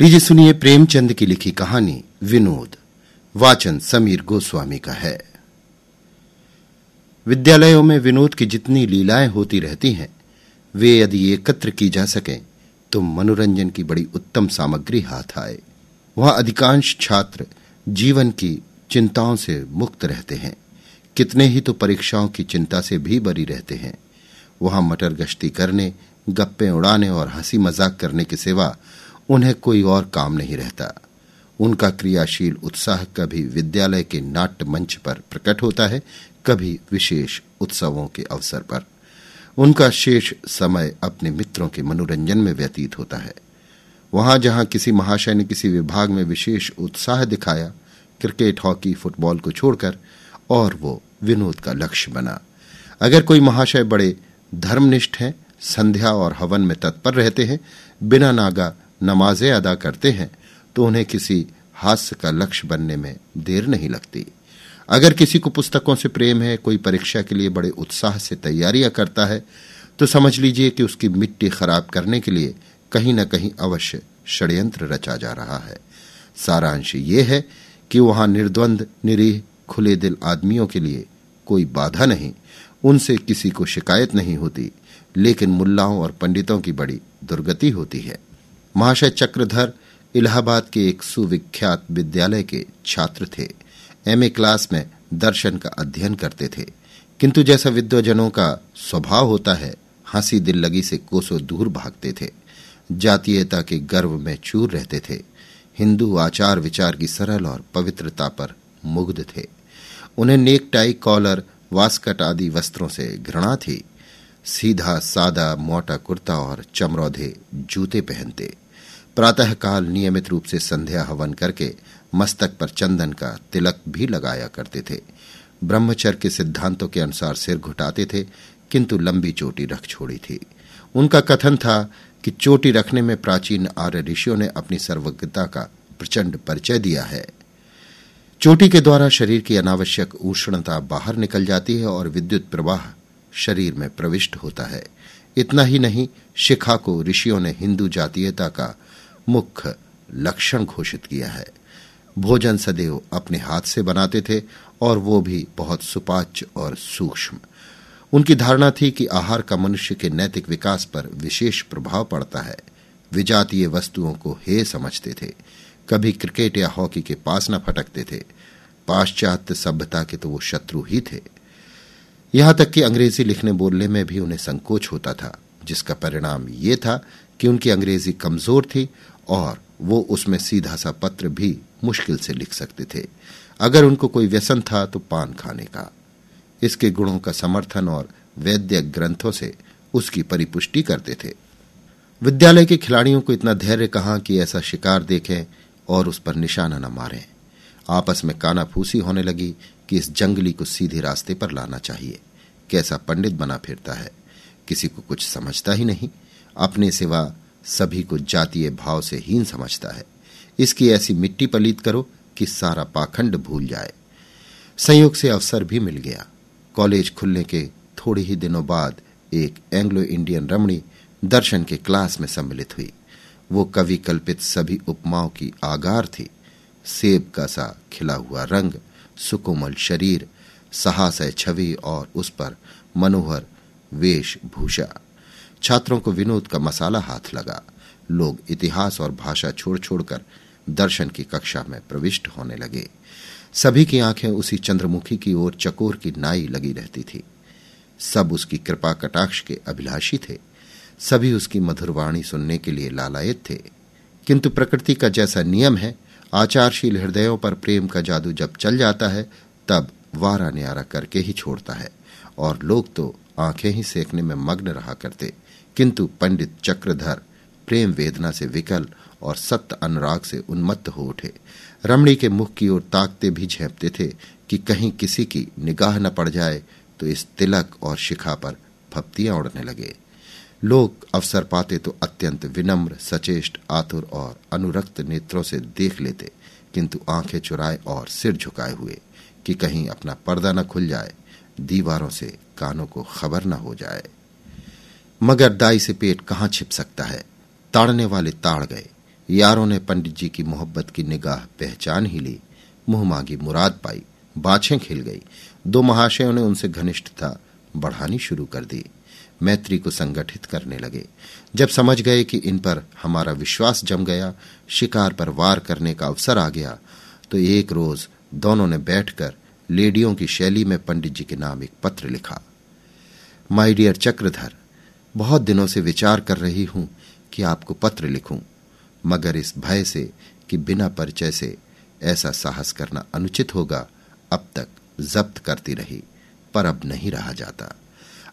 लीजिए सुनिए प्रेमचंद की लिखी कहानी विनोद। वाचन समीर गोस्वामी का है। विद्यालयों में विनोद की जितनी लीलाएँ होती रहती हैं, वे यदि एकत्र की जा सकें तो मनोरंजन की बड़ी उत्तम सामग्री हाथ आए। वहाँ अधिकांश छात्र जीवन की चिंताओं से मुक्त रहते हैं। कितने ही तो परीक्षाओं की चिंता से भी बरी रहते हैं। वहाँ मटर गश्ती करने, गप्पे उड़ाने और हँसी मज़ाक करने के सिवा उन्हें कोई और काम नहीं रहता। उनका क्रियाशील उत्साह कभी विद्यालय के नाट्य मंच पर प्रकट होता है, कभी विशेष उत्सवों के अवसर पर। उनका शेष समय अपने मित्रों के मनोरंजन में व्यतीत होता है। वहाँ जहाँ किसी महाशय ने किसी विभाग में विशेष उत्साह दिखाया, क्रिकेट, हॉकी, फुटबॉल को छोड़कर, और वो विनोद का लक्ष्य बना। अगर कोई महाशय बड़े धर्मनिष्ठ हैं, संध्या और हवन में तत्पर रहते हैं, बिना नागा नमाजें अदा करते हैं तो उन्हें किसी हास्य का लक्ष्य बनने में देर नहीं लगती। अगर किसी को पुस्तकों से प्रेम है, कोई परीक्षा के लिए बड़े उत्साह से तैयारियाँ करता है तो समझ लीजिए कि उसकी मिट्टी खराब करने के लिए कहीं न कहीं अवश्य षड्यंत्र रचा जा रहा है। सारांश ये है कि वहाँ निर्द्वंद, निरीह, खुले दिल आदमियों के लिए कोई बाधा नहीं, उनसे किसी को शिकायत नहीं होती, लेकिन मुल्लाओं और पंडितों की बड़ी दुर्गति होती है। महाशय चक्रधर इलाहाबाद के एक सुविख्यात विद्यालय के छात्र थे। एमए क्लास में दर्शन का अध्ययन करते थे। किंतु जैसा विद्वजनों का स्वभाव होता है, हँसी दिल लगी से कोसों दूर भागते थे। जातीयता के गर्व में चूर रहते थे। हिंदू आचार विचार की सरल और पवित्रता पर मुग्ध थे। उन्हें नेक टाई कॉलर वास्कट आदि वस्त्रों से घृणा थी। सीधा, सादा, मोटा कुर्ता और चमरौधे जूते पहनते। प्रातःकाल नियमित रूप से संध्या हवन करके मस्तक पर चंदन का तिलक भी लगाया करते थे। ब्रह्मचर्य के सिद्धांतों के अनुसार सिर घुटाते थे, किंतु लंबी चोटी रख छोड़ी थी। उनका कथन था कि चोटी रखने में प्राचीन आर्य ऋषियों ने अपनी सर्वज्ञता का प्रचंड परिचय दिया है। चोटी के द्वारा शरीर की अनावश्यक उष्णता बाहर निकल जाती है और विद्युत प्रवाह शरीर में प्रविष्ट होता है। इतना ही नहीं, शिखा को ऋषियों ने हिंदू जातीयता का मुख्य लक्षण घोषित किया है। भोजन सदैव अपने हाथ से बनाते थे और वो भी बहुत सुपाच्य और सूक्ष्म। उनकी धारणा थी कि आहार का मनुष्य के नैतिक विकास पर विशेष प्रभाव पड़ता है। विजातीय वस्तुओं को हे समझते थे। कभी क्रिकेट या हॉकी के पास न फटकते थे। पाश्चात्य सभ्यता के तो वो शत्रु ही थे। यहाँ तक कि अंग्रेज़ी लिखने बोलने में भी उन्हें संकोच होता था, जिसका परिणाम ये था कि उनकी अंग्रेज़ी कमज़ोर थी और वो उसमें सीधा सा पत्र भी मुश्किल से लिख सकते थे। अगर उनको कोई व्यसन था तो पान खाने का। इसके गुणों का समर्थन और वैद्य ग्रंथों से उसकी परिपुष्टि करते थे। विद्यालय के खिलाड़ियों को इतना धैर्य कहा कि ऐसा शिकार देखें और उस पर निशाना न मारें। आपस में कानाफूसी होने लगी कि इस जंगली को सीधे रास्ते पर लाना चाहिए। कैसा पंडित बना फिरता है। किसी को कुछ समझता ही नहीं। अपने सिवा सभी को जातीय भाव से हीन समझता है। इसकी ऐसी मिट्टी पलीत करो कि सारा पाखंड भूल जाए। संयोग से अवसर भी मिल गया। कॉलेज खुलने के थोड़े ही दिनों बाद एक एंग्लो इंडियन रमणी दर्शन के क्लास में सम्मिलित हुई। वो कवि कल्पित सभी उपमाओं की आगार थी। सेब का सा खिला हुआ रंग, सुकोमल शरीर सहासय छवि और उस पर मनोहर वेशभूषा। छात्रों को विनोद का मसाला हाथ लगा। लोग इतिहास और भाषा छोड़ छोड़कर दर्शन की कक्षा में प्रविष्ट होने लगे। सभी की आँखें उसी चंद्रमुखी की ओर चकोर की नाई लगी रहती थी। सब उसकी कृपा कटाक्ष के अभिलाषी थे। सभी उसकी मधुरवाणी सुनने के लिए लालायत थे। किंतु प्रकृति का जैसा नियम है, आचारशील हृदयों पर प्रेम का जादू जब चल जाता है, तब वारा न्यारा करके ही छोड़ता है। और लोग तो आँखें ही सेकने में मग्न रहा करते। किंतु पंडित चक्रधर प्रेम वेदना से विकल और सत्य अनुराग से उन्मत्त हो उठे। रमणी के मुख की ओर ताकते भी झेपते थे कि कहीं किसी की निगाह न पड़ जाए तो इस तिलक और शिखा पर फप्तियाँ उड़ने लगे। लोग अवसर पाते तो अत्यंत विनम्र, सचेष्ट, आतुर और अनुरक्त नेत्रों से देख लेते, किंतु आँखें चुराए और सिर झुकाए हुए कि कहीं अपना पर्दा न खुल जाए, दीवारों से कानों को खबर न हो जाए। मगर दाई से पेट कहाँ छिप सकता है? ताड़ने वाले ताड़ गए। यारों ने पंडित जी की मोहब्बत की निगाह पहचान ही ली। मुँह मांगी मुराद पाई। बाछें खिल गई। दो महाशयों ने उनसे घनिष्ठता बढ़ानी शुरू कर दी। मैत्री को संगठित करने लगे। जब समझ गए कि इन पर हमारा विश्वास जम गया, शिकार पर वार करने का अवसर आ गया तो एक रोज दोनों ने बैठकर लेडियों की शैली में पंडित जी के नाम एक पत्र लिखा। माई डियर चक्रधर बहुत दिनों से विचार कर रही हूँ कि आपको पत्र लिखूं, मगर इस भय से कि बिना परिचय से ऐसा साहस करना अनुचित होगा, अब तक जब्त करती रही, पर अब नहीं रहा जाता।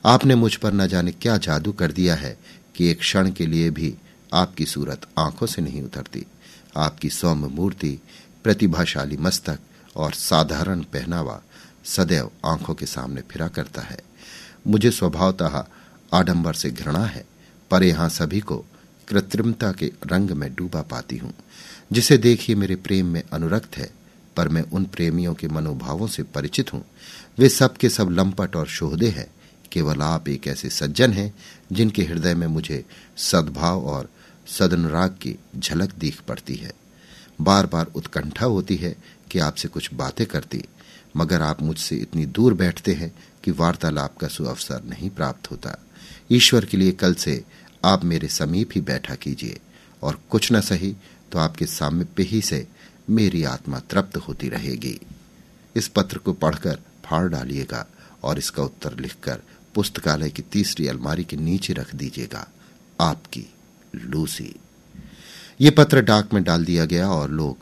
आपने मुझ पर न जाने क्या जादू कर दिया है कि एक क्षण के लिए भी आपकी सूरत आँखों से नहीं उतरती। आपकी सौम्य मूर्ति, प्रतिभाशाली मस्तक और साधारण पहनावा सदैव आँखों के सामने फिरा करता है। मुझे स्वभावतः आडंबर से घृणा है, पर यहाँ सभी को कृत्रिमता के रंग में डूबा पाती हूँ। जिसे देखिए मेरे प्रेम में अनुरक्त है, पर मैं उन प्रेमियों के मनोभावों से परिचित हूँ। वे सब के सब लंपट और शोहदे हैं, केवल आप एक ऐसे सज्जन हैं, जिनके हृदय में मुझे सद्भाव और सदनुराग की झलक दिख पड़ती है। बार बार उत्कंठा होती है कि आपसे कुछ बातें करती, मगर आप मुझसे इतनी दूर बैठते हैं कि वार्तालाप का सुअवसर नहीं प्राप्त होता। ईश्वर के लिए कल से आप मेरे समीप ही बैठा कीजिए। और कुछ न सही तो आपके सामने ही से मेरी आत्मा तृप्त होती रहेगी। इस पत्र को पढ़कर फाड़ डालिएगा और इसका उत्तर लिखकर पुस्तकालय की तीसरी अलमारी के नीचे रख दीजिएगा। आपकी लूसी। ये पत्र डाक में डाल दिया गया और लोग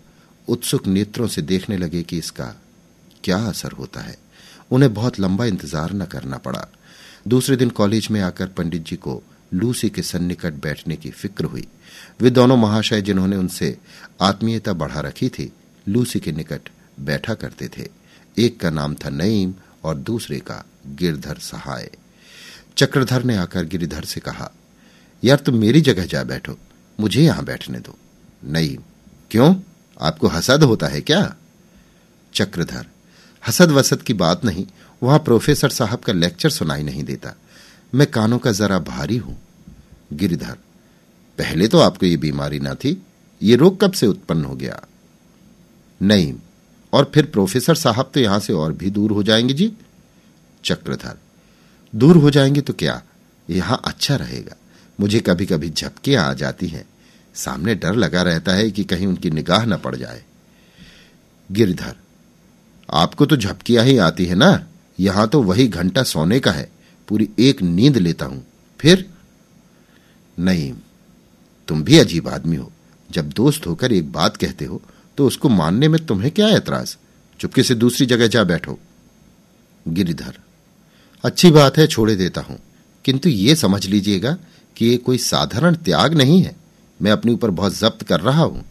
उत्सुक नेत्रों से देखने लगे कि इसका क्या असर होता है। उन्हें बहुत लंबा इंतज़ार न करना पड़ा। दूसरे दिन कॉलेज में आकर पंडित जी को लूसी के सन्निकट बैठने की फ़िक्र हुई। वे दोनों महाशय जिन्होंने उनसे आत्मीयता बढ़ा रखी थी, लूसी के निकट बैठा करते थे। एक का नाम था नईम और दूसरे का गिरधर सहाय। चक्रधर ने आकर गिरिधर से कहा, यार तुम मेरी जगह जा बैठो, मुझे यहाँ बैठने दो। नईम, क्यों? आपको हसद होता है क्या? चक्रधर हसद वसद की बात नहीं वहाँ प्रोफेसर साहब का लेक्चर सुनाई नहीं देता। मैं कानों का जरा भारी हूँ। गिरिधर, पहले तो आपको ये बीमारी ना थी, ये रोग कब से उत्पन्न हो गया? नहीं, और फिर प्रोफेसर साहब तो यहाँ से और भी दूर हो जाएँगे जी। चक्रधर, दूर हो जाएँगे तो क्या? यहाँ अच्छा रहेगा। मुझे कभी कभी झपकियाँ आ जाती हैं। सामने डर लगा रहता है कि कहीं उनकी निगाह न पड़ जाए। गिरधर, आपको तो झपकियाँ ही आती है ना? यहाँ तो वही घंटा सोने का है, पूरी एक नींद लेता हूँ। फिर? नहीं, तुम भी अजीब आदमी हो। जब दोस्त होकर एक बात कहते हो तो उसको मानने में तुम्हें क्या ऐतराज? चुपके से दूसरी जगह जा बैठो। गिरिधर, अच्छी बात है, छोड़े देता हूँ। किंतु ये समझ लीजिएगा कि ये कोई साधारण त्याग नहीं है। मैं अपने ऊपर बहुत जब्त कर रहा हूँ।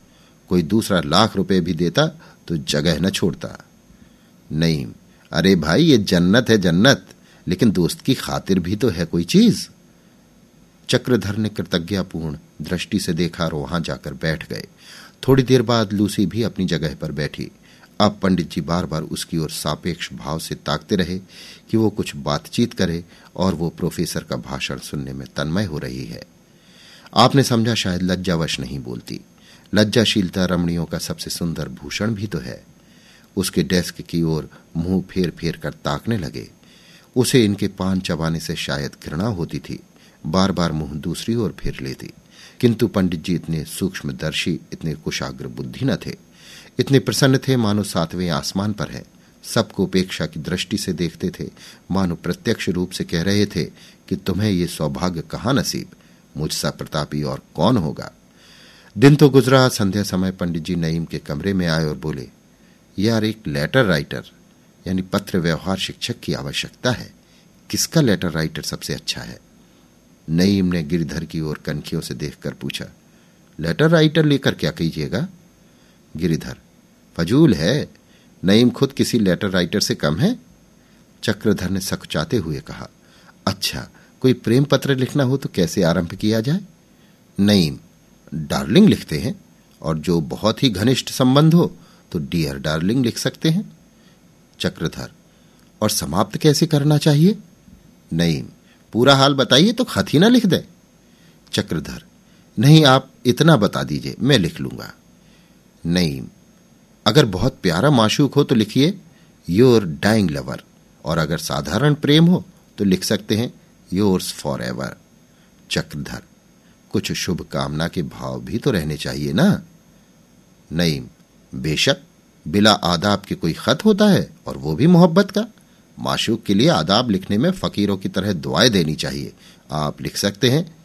कोई दूसरा लाख रुपए भी देता तो जगह न छोड़ता। नहीं अरे भाई, ये जन्नत है जन्नत, लेकिन दोस्त की खातिर भी तो है कोई चीज़। चक्रधर ने कृतज्ञतापूर्ण दृष्टि से देखा और वहाँ जाकर बैठ गए। थोड़ी देर बाद लूसी भी अपनी जगह पर बैठी। अब पंडित जी बार बार उसकी ओर सापेक्ष भाव से ताकते रहे कि वो कुछ बातचीत करे और वो प्रोफेसर का भाषण सुनने में तन्मय हो रही है। आपने समझा शायद लज्जावश नहीं बोलती। लज्जाशीलता रमणियों का सबसे सुंदर भूषण भी तो है। उसके डेस्क की ओर मुँह फेर फेर कर ताकने लगे। उसे इनके पान चबाने से शायद घृणा होती थी। बार बार मुँह दूसरी ओर फेर लेती। किंतु पंडित जी इतने सूक्ष्मदर्शी, इतने कुशाग्र बुद्धि न थे। इतने प्रसन्न थे मानो सातवें आसमान पर है। सबको उपेक्षा की दृष्टि से देखते थे। मानो प्रत्यक्ष रूप से कह रहे थे कि तुम्हें ये सौभाग्य कहाँ नसीब? मुझसा प्रतापी और कौन होगा? दिन तो गुजरा, संध्या समय पंडित जी नईम के कमरे में आए और बोले यार एक लेटर राइटर यानी पत्र व्यवहार शिक्षक की आवश्यकता है। किसका लेटर राइटर सबसे अच्छा है? नईम ने गिरधर की ओर कनखियों से देखकर पूछा लेटर राइटर लेकर क्या कीजिएगा? गिरिधर, फजूल है। नईम खुद किसी लेटर राइटर से कम है? चक्रधर ने सकुचाते हुए कहा अच्छा कोई प्रेम पत्र लिखना हो तो कैसे आरंभ किया जाए? नईम, डार्लिंग लिखते हैं, और जो बहुत ही घनिष्ठ संबंध हो तो डियर डार्लिंग लिख सकते हैं। चक्रधर, और समाप्त कैसे करना चाहिए? नईम, पूरा हाल बताइए तो खत ही ना लिख दे। चक्रधर, नहीं आप इतना बता दीजिए, मैं लिख लूँगा। नहीं अगर बहुत प्यारा माशूक हो तो लिखिए योर डाइंग लवर और अगर साधारण प्रेम हो तो लिख सकते हैं योर्स फॉर एवर चक्रधर, कुछ शुभ कामना के भाव भी तो रहने चाहिए ना। नईम बेशक, बिला आदाब के कोई खत होता है और वो भी मोहब्बत का। माशूक के लिए आदाब लिखने में फकीरों की तरह दुआएँ देनी चाहिए। आप लिख सकते हैं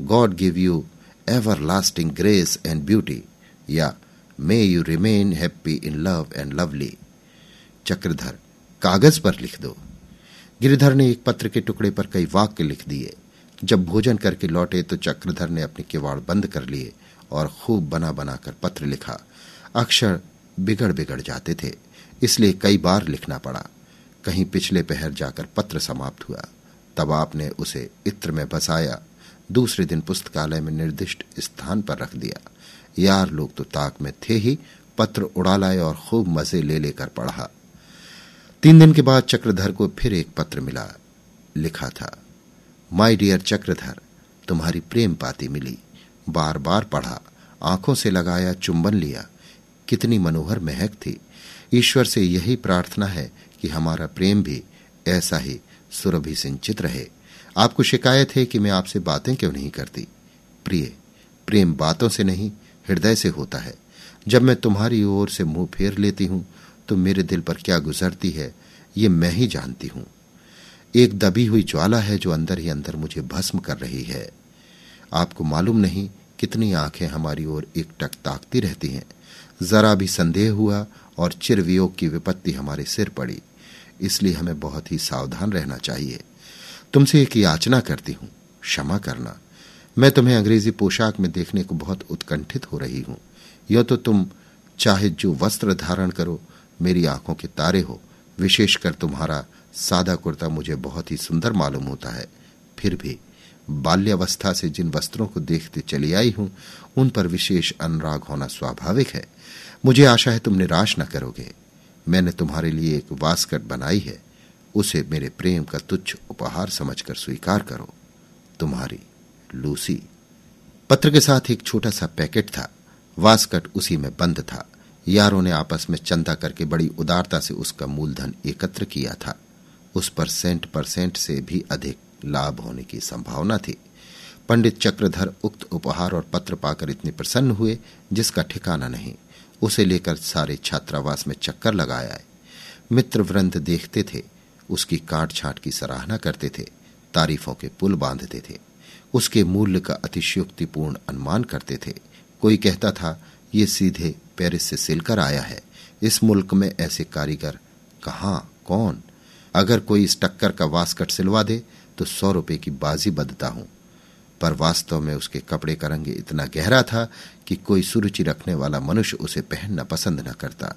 God give you everlasting grace and beauty या may you remain happy in love and lovely Chakradhar, कागज़ पर लिख दो। गिरिधर ने एक पत्र के टुकड़े पर कई वाक्य लिख दिए। जब भोजन करके लौटे तो चक्रधर ने अपने किवाड़ बंद कर लिए और खूब बना बनाकर पत्र लिखा। अक्षर बिगड़ बिगड़ जाते थे, इसलिए कई बार लिखना पड़ा। कहीं पिछले पहर जाकर पत्र समाप्त हुआ, तब आपने उसे इत्र में बसाया, दूसरे दिन पुस्तकालय में निर्दिष्ट स्थान पर रख दिया। यार लोग तो ताक में थे ही, पत्र उड़ा लाए और खूब मज़े ले लेकर पढ़ा। तीन दिन के बाद चक्रधर को फिर एक पत्र मिला, लिखा था माय डियर चक्रधर, तुम्हारी प्रेम पाती मिली, बार बार पढ़ा, आँखों से लगाया, चुंबन लिया कितनी मनोहर महक थी। ईश्वर से यही प्रार्थना है कि हमारा प्रेम भी ऐसा ही सुरभि सिंचित रहे। आपको शिकायत है कि मैं आपसे बातें क्यों नहीं करती? प्रिय, प्रेम बातों से नहीं, हृदय से होता है। जब मैं तुम्हारी ओर से मुँह फेर लेती हूँ तो मेरे दिल पर क्या गुजरती है, ये मैं ही जानती हूँ। एक दबी हुई ज्वाला है जो अंदर ही अंदर मुझे भस्म कर रही है। आपको मालूम नहीं कितनी आँखें हमारी ओर एक टक ताकती रहती हैं। जरा भी संदेह हुआ और चिर वियोग की विपत्ति हमारे सिर पड़ी। इसलिए हमें बहुत ही सावधान रहना चाहिए। तुमसे एक याचना करती हूँ, क्षमा करना। मैं तुम्हें अंग्रेज़ी पोशाक में देखने को बहुत उत्कंठित हो रही हूँ। यह तो तुम चाहे जो वस्त्र धारण करो, मेरी आँखों के तारे हो, विशेषकर तुम्हारा सादा कुर्ता मुझे बहुत ही सुंदर मालूम होता है। फिर भी बाल्यावस्था से जिन वस्त्रों को देखते चली आई हूँ, उन पर विशेष अनुराग होना स्वाभाविक है। मुझे आशा है तुम निराश न करोगे। मैंने तुम्हारे लिए एक वास्कट बनाई है। उसे मेरे प्रेम का तुच्छ उपहार समझकर स्वीकार करो। तुम्हारी लूसी। पत्र के साथ एक छोटा सा पैकेट था। वास्कट उसी में बंद था। यारों ने आपस में चंदा करके बड़ी उदारता से उसका मूलधन एकत्र किया था। उस पर सेंट परसेंट से भी अधिक लाभ होने की संभावना थी। पंडित चक्रधर उक्त उपहार और पत्र पाकर इतने प्रसन्न हुए, जिसका ठिकाना नहीं। उसे लेकर सारे छात्रावास में चक्कर लगाया मित्र वृंद देखते थे, उसकी काट छाट की सराहना करते थे, तारीफों के पुल बांधते थे, उसके मूल्य का अतिशयोक्तिपूर्ण अनुमान करते थे। कोई कहता था, ये सीधे पेरिस से सिलकर आया है, इस मुल्क में ऐसे कारीगर कहा, कौन? अगर कोई इस टक्कर का वास्कट सिलवा दे तो सौ रुपए की बाजी बदता हूँ। पर वास्तव में उसके कपड़े का रंग इतना गहरा था कि कोई सुरुचि रखने वाला मनुष्य उसे पहनना पसंद न करता।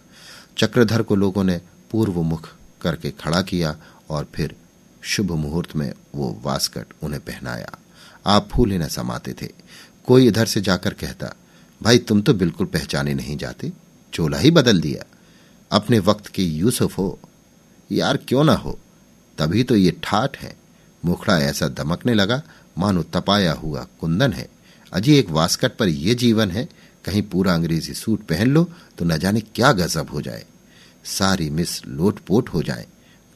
चक्रधर को लोगों ने पूर्व मुख करके खड़ा किया और फिर शुभ मुहूर्त में वो वास्कट उन्हें पहनाया। आप फूले न समाते थे। कोई इधर से जाकर कहता, भाई, तुम तो बिल्कुल पहचाने नहीं जाते। चोला ही बदल दिया। अपने वक्त के यूसुफ हो। यार, क्यों ना हो? तभी तो ये ठाठ है। मुखड़ा ऐसा दमकने लगा मानो तपाया हुआ कुंदन है। अजी एक वास्कट पर यह जीवन है, कहीं पूरा अंग्रेज़ी सूट पहन लो तो न जाने क्या गजब हो जाए। सारी मिस लोटपोट हो जाए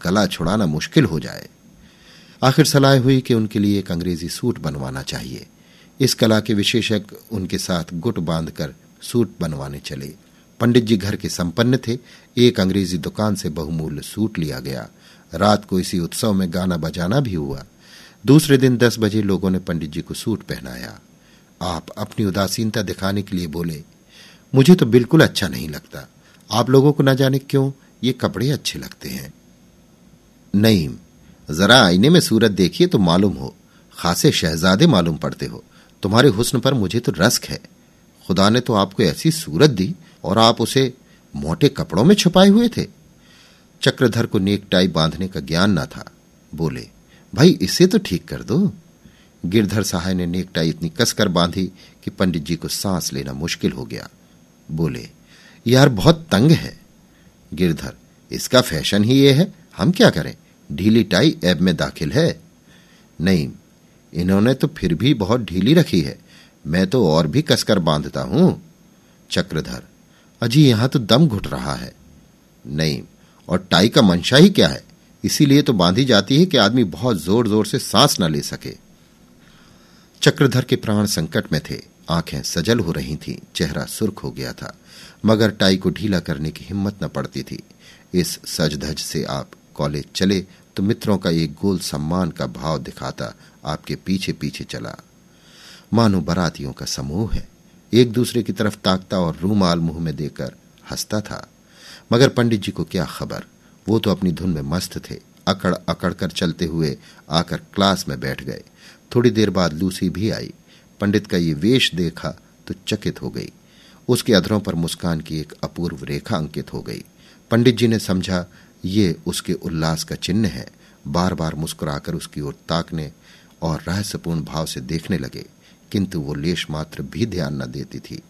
गला छुड़ाना मुश्किल हो जाए। आखिर सलाह हुई कि उनके लिए एक अंग्रेज़ी सूट बनवाना चाहिए। इस कला के विशेषज्ञ उनके साथ गुट बांधकर सूट बनवाने चले। पंडित जी घर के संपन्न थे, एक अंग्रेज़ी दुकान से बहुमूल्य सूट लिया गया। रात को इसी उत्सव में गाना बजाना भी हुआ। दूसरे दिन दस बजे लोगों ने पंडित जी को सूट पहनाया। आप अपनी उदासीनता दिखाने के लिए बोले, मुझे तो बिल्कुल अच्छा नहीं लगता। आप लोगों को न जाने क्यों? ये कपड़े अच्छे लगते हैं। नहीं, जरा आईने में सूरत देखिए तो मालूम हो। खासे शहजादे मालूम पड़ते हो। तुम्हारे हुस्न पर मुझे तो रस्क है। खुदा ने तो आपको ऐसी सूरत दी और आप उसे मोटे कपड़ों में छुपाए हुए थे। चक्रधर को नेक टाई बांधने का ज्ञान न था। बोले भाई, इसे तो ठीक कर दो। गिरधर सहाय ने नेकटाई इतनी कसकर बांधी कि पंडित जी को सांस लेना मुश्किल हो गया। बोले, यार, बहुत तंग है। गिरधर, इसका फ़ैशन ही ये है। हम क्या करें? ढीली टाई ऐब में दाखिल है। नहीं, इन्होंने तो फिर भी बहुत ढीली रखी है। मैं तो और भी कसकर बांधता हूँ। चक्रधर, अजी, यहाँ तो दम घुट रहा है। नहीं, और टाई का मंशा ही क्या है? इसीलिए तो बांधी जाती है कि आदमी बहुत ज़ोर ज़ोर से सांस न ले सके। चक्रधर के प्राण संकट में थे। आँखें सजल हो रही थीं, चेहरा सुर्ख हो गया था, मगर टाई को ढीला करने की हिम्मत न पड़ती थी। इस सजधज से आप कॉलेज चले तो मित्रों का एक गोल सम्मान का भाव दिखाता आपके पीछे पीछे चला। मानो बरातियों का समूह है। एक दूसरे की तरफ़ ताकता और रूमाल मुँह में देकर हंसता था। मगर पंडित जी को क्या खबर? वो तो अपनी धुन में मस्त थे। अकड़ अकड़ कर चलते हुए आकर क्लास में बैठ गए। थोड़ी देर बाद लूसी भी आई। पंडित का ये वेश देखा तो चकित हो गई। उसके अधरों पर मुस्कान की एक अपूर्व रेखा अंकित हो गई। पंडित जी ने समझा, ये उसके उल्लास का चिन्ह है। बार बार मुस्कुराकर उसकी ओर ताकने और रहस्यपूर्ण भाव से देखने लगे, किंतु वो लेश मात्र भी ध्यान न देती थी।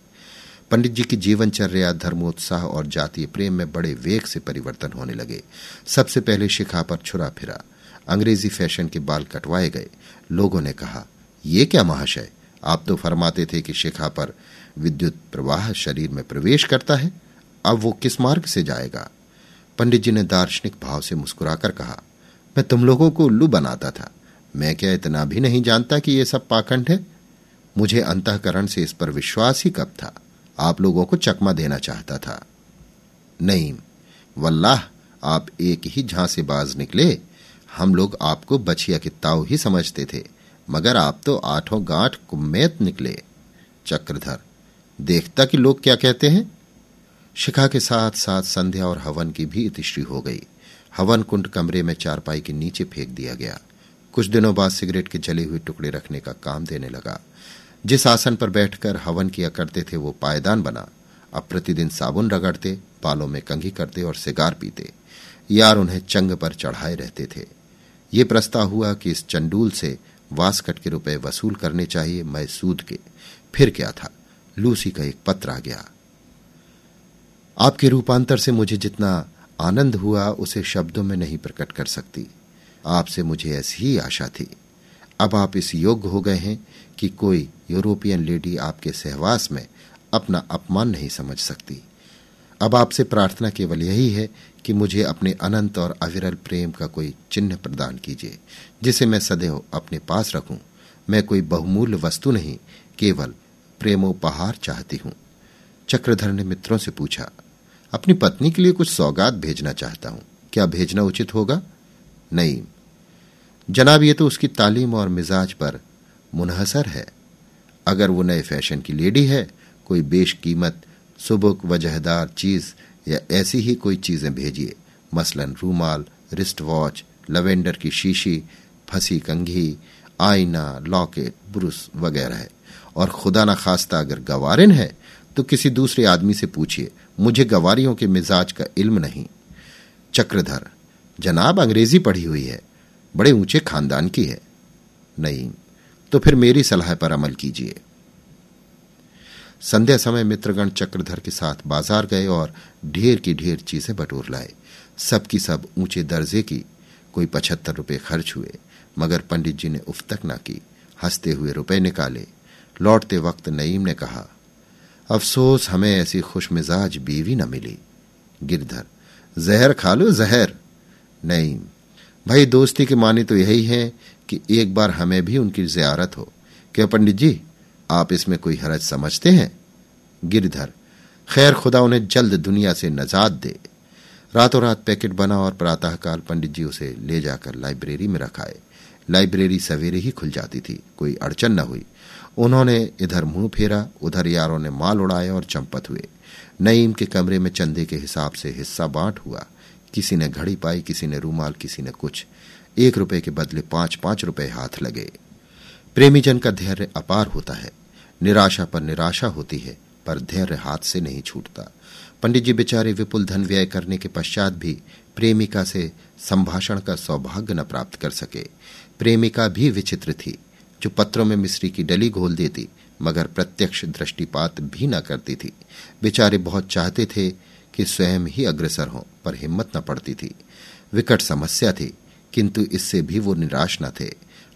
पंडित जी की जीवनचर्या, धर्मोत्साह और जातीय प्रेम में बड़े वेग से परिवर्तन होने लगे। सबसे पहले शिखा पर छुरा फिरा। अंग्रेज़ी फ़ैशन के बाल कटवाए गए। लोगों ने कहा, ये क्या महाशय? आप तो फरमाते थे कि शिखा पर विद्युत प्रवाह शरीर में प्रवेश करता है। अब वो किस मार्ग से जाएगा? पंडित जी ने दार्शनिक भाव से मुस्कुराकर कहा, मैं तुम लोगों को उल्लू बनाता था। मैं क्या इतना भी नहीं जानता कि ये सब पाखंड है? मुझे अंतकरण से इस पर विश्वास ही कब था? आप लोगों को चकमा देना चाहता था। नहीं वल्लाह, आप एक ही झांसेबाज निकले। हम लोग आपको बछिया के ताव ही समझते थे, मगर आप तो आठों गांठ कुम्मेत निकले। चक्रधर, देखता कि लोग क्या कहते हैं? शिखा के साथ साथ संध्या और हवन की भी इतिश्री हो गई। हवन कुंड कमरे में चारपाई के नीचे फेंक दिया गया। कुछ दिनों बाद सिगरेट के जले हुए टुकड़े रखने का काम देने लगा। जिस आसन पर बैठकर हवन किया करते थे, वो पायदान बना। अब प्रतिदिन साबुन रगड़ते, बालों में कंघी करते और सिगार पीते। यार उन्हें चंग पर चढ़ाए रहते थे। ये प्रस्ताव हुआ कि इस चंडूल से वासकट के रुपए वसूल करने चाहिए मैं सूद के। फिर क्या था? लूसी का एक पत्र आ गया। आपके रूपांतर से मुझे जितना आनंद हुआ, उसे शब्दों में नहीं प्रकट कर सकती। आपसे मुझे ऐसी ही आशा थी। अब आप इस योग्य हो गए हैं कि कोई यूरोपियन लेडी आपके सहवास में अपना अपमान नहीं समझ सकती। अब आपसे प्रार्थना केवल यही है कि मुझे अपने अनंत और अविरल प्रेम का कोई चिन्ह प्रदान कीजिए, जिसे मैं सदैव अपने पास रखूँ। मैं कोई बहुमूल्य वस्तु नहीं, केवल प्रेमोपहार चाहती हूँ। चक्रधर ने मित्रों से पूछा, अपनी पत्नी के लिए कुछ सौगात भेजना चाहता हूँ। क्या भेजना उचित होगा? नहीं। जनाब, ये तो उसकी तालीम और मिजाज पर मुनहसर है। अगर वो नए फ़ैशन की लेडी है, कोई बेश कीमत, सुबुक, वजहदार चीज़ या ऐसी ही कोई चीज़ें भेजिए। मसलन रूमाल रिस्ट वॉच लवेंडर की शीशी, फंसी कंघी, आईना लॉकेट ब्रुस वगैरह है। और खुदा ना खास्ता अगर गवारिन है तो किसी दूसरे आदमी से पूछिए, मुझे गवारियों के मिजाज का इल्म नहीं। चक्रधर, जनाब अंग्रेज़ी पढ़ी हुई है, बड़े ऊँचे खानदान की है। नहीं तो फिर मेरी सलाह पर अमल कीजिए। संध्या समय मित्रगण चक्रधर के साथ बाज़ार गए और ढेर की ढेर चीज़ें बटोर लाए। सबकी सब ऊँचे दर्जे की कोई पचहत्तर रुपए खर्च हुए, मगर पंडित जी ने उफ तक ना की, हँसते हुए रुपए निकाले। लौटते वक्त नईम ने कहा, अफसोस, हमें ऐसी खुश मिजाज बीवी न मिली। गिरधर, जहर खा लो, जहर। नईम, भाई दोस्ती के माने तो यही है कि एक बार हमें भी उनकी जियारत हो। क्या पंडित जी, आप इसमें कोई हरज समझते हैं? गिरधर, खैर खुदा उन्हें जल्द दुनिया से नजात दे। रातों रात पैकेट बना और प्रातःकाल पंडित जी उसे ले जाकर लाइब्रेरी में रखाए। लाइब्रेरी सवेरे ही खुल जाती थी, कोई अड़चन न हुई। उन्होंने इधर मुँह फेरा, उधर यारों ने माल उड़ाए और चंपत हुए। नईम के कमरे में चंदे के हिसाब से हिस्सा बांट हुआ। किसी ने घड़ी पाई, किसी ने रूमाल, किसी ने कुछ। एक रुपए के बदले पाँच पाँच रुपए हाथ लगे। प्रेमीजन का धैर्य अपार होता है। निराशा पर निराशा होती है, पर धैर्य हाथ से नहीं छूटता। पंडित जी बेचारे विपुल धन व्यय करने के पश्चात भी प्रेमिका से संभाषण का सौभाग्य न प्राप्त कर सके। प्रेमिका भी विचित्र थी, जो पत्रों में मिश्री की डली घोल देती, मगर प्रत्यक्ष दृष्टिपात भी न करती थी। बेचारे बहुत चाहते थे कि स्वयं ही अग्रसर हों, पर हिम्मत न पड़ती थी। विकट समस्या थी किंतु इससे भी वो निराश न थे।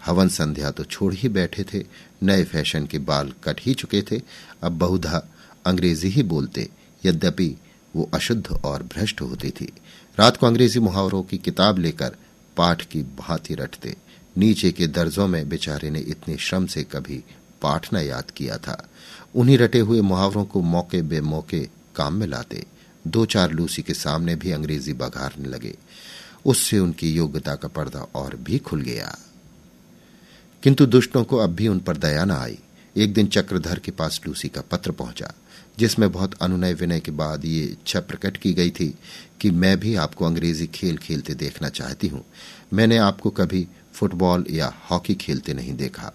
हवन संध्या तो छोड़ ही बैठे थे। नए फ़ैशन के बाल कट ही चुके थे। अब बहुधा अंग्रेज़ी ही बोलते। यद्यपि वो अशुद्ध और भ्रष्ट होती थी। रात को अंग्रेज़ी मुहावरों की किताब लेकर पाठ की भांति रटते। नीचे के दर्जों में बेचारे ने इतने श्रम से कभी पाठ न याद किया था। उन्हीं रटे हुए मुहावरों को मौके बे मौके काम में लाते। दो चार लूसी के सामने भी अंग्रेज़ी बघारने लगे। उससे उनकी योग्यता का पर्दा और भी खुल गया। किंतु दुष्टों को अब भी उन पर दया न आई। एक दिन चक्रधर के पास लूसी का पत्र पहुँचा, जिसमें बहुत अनुनय विनय के बाद ये इच्छा प्रकट की गई थी कि मैं भी आपको अंग्रेज़ी खेल खेलते देखना चाहती हूँ। मैंने आपको कभी फुटबॉल या हॉकी खेलते नहीं देखा।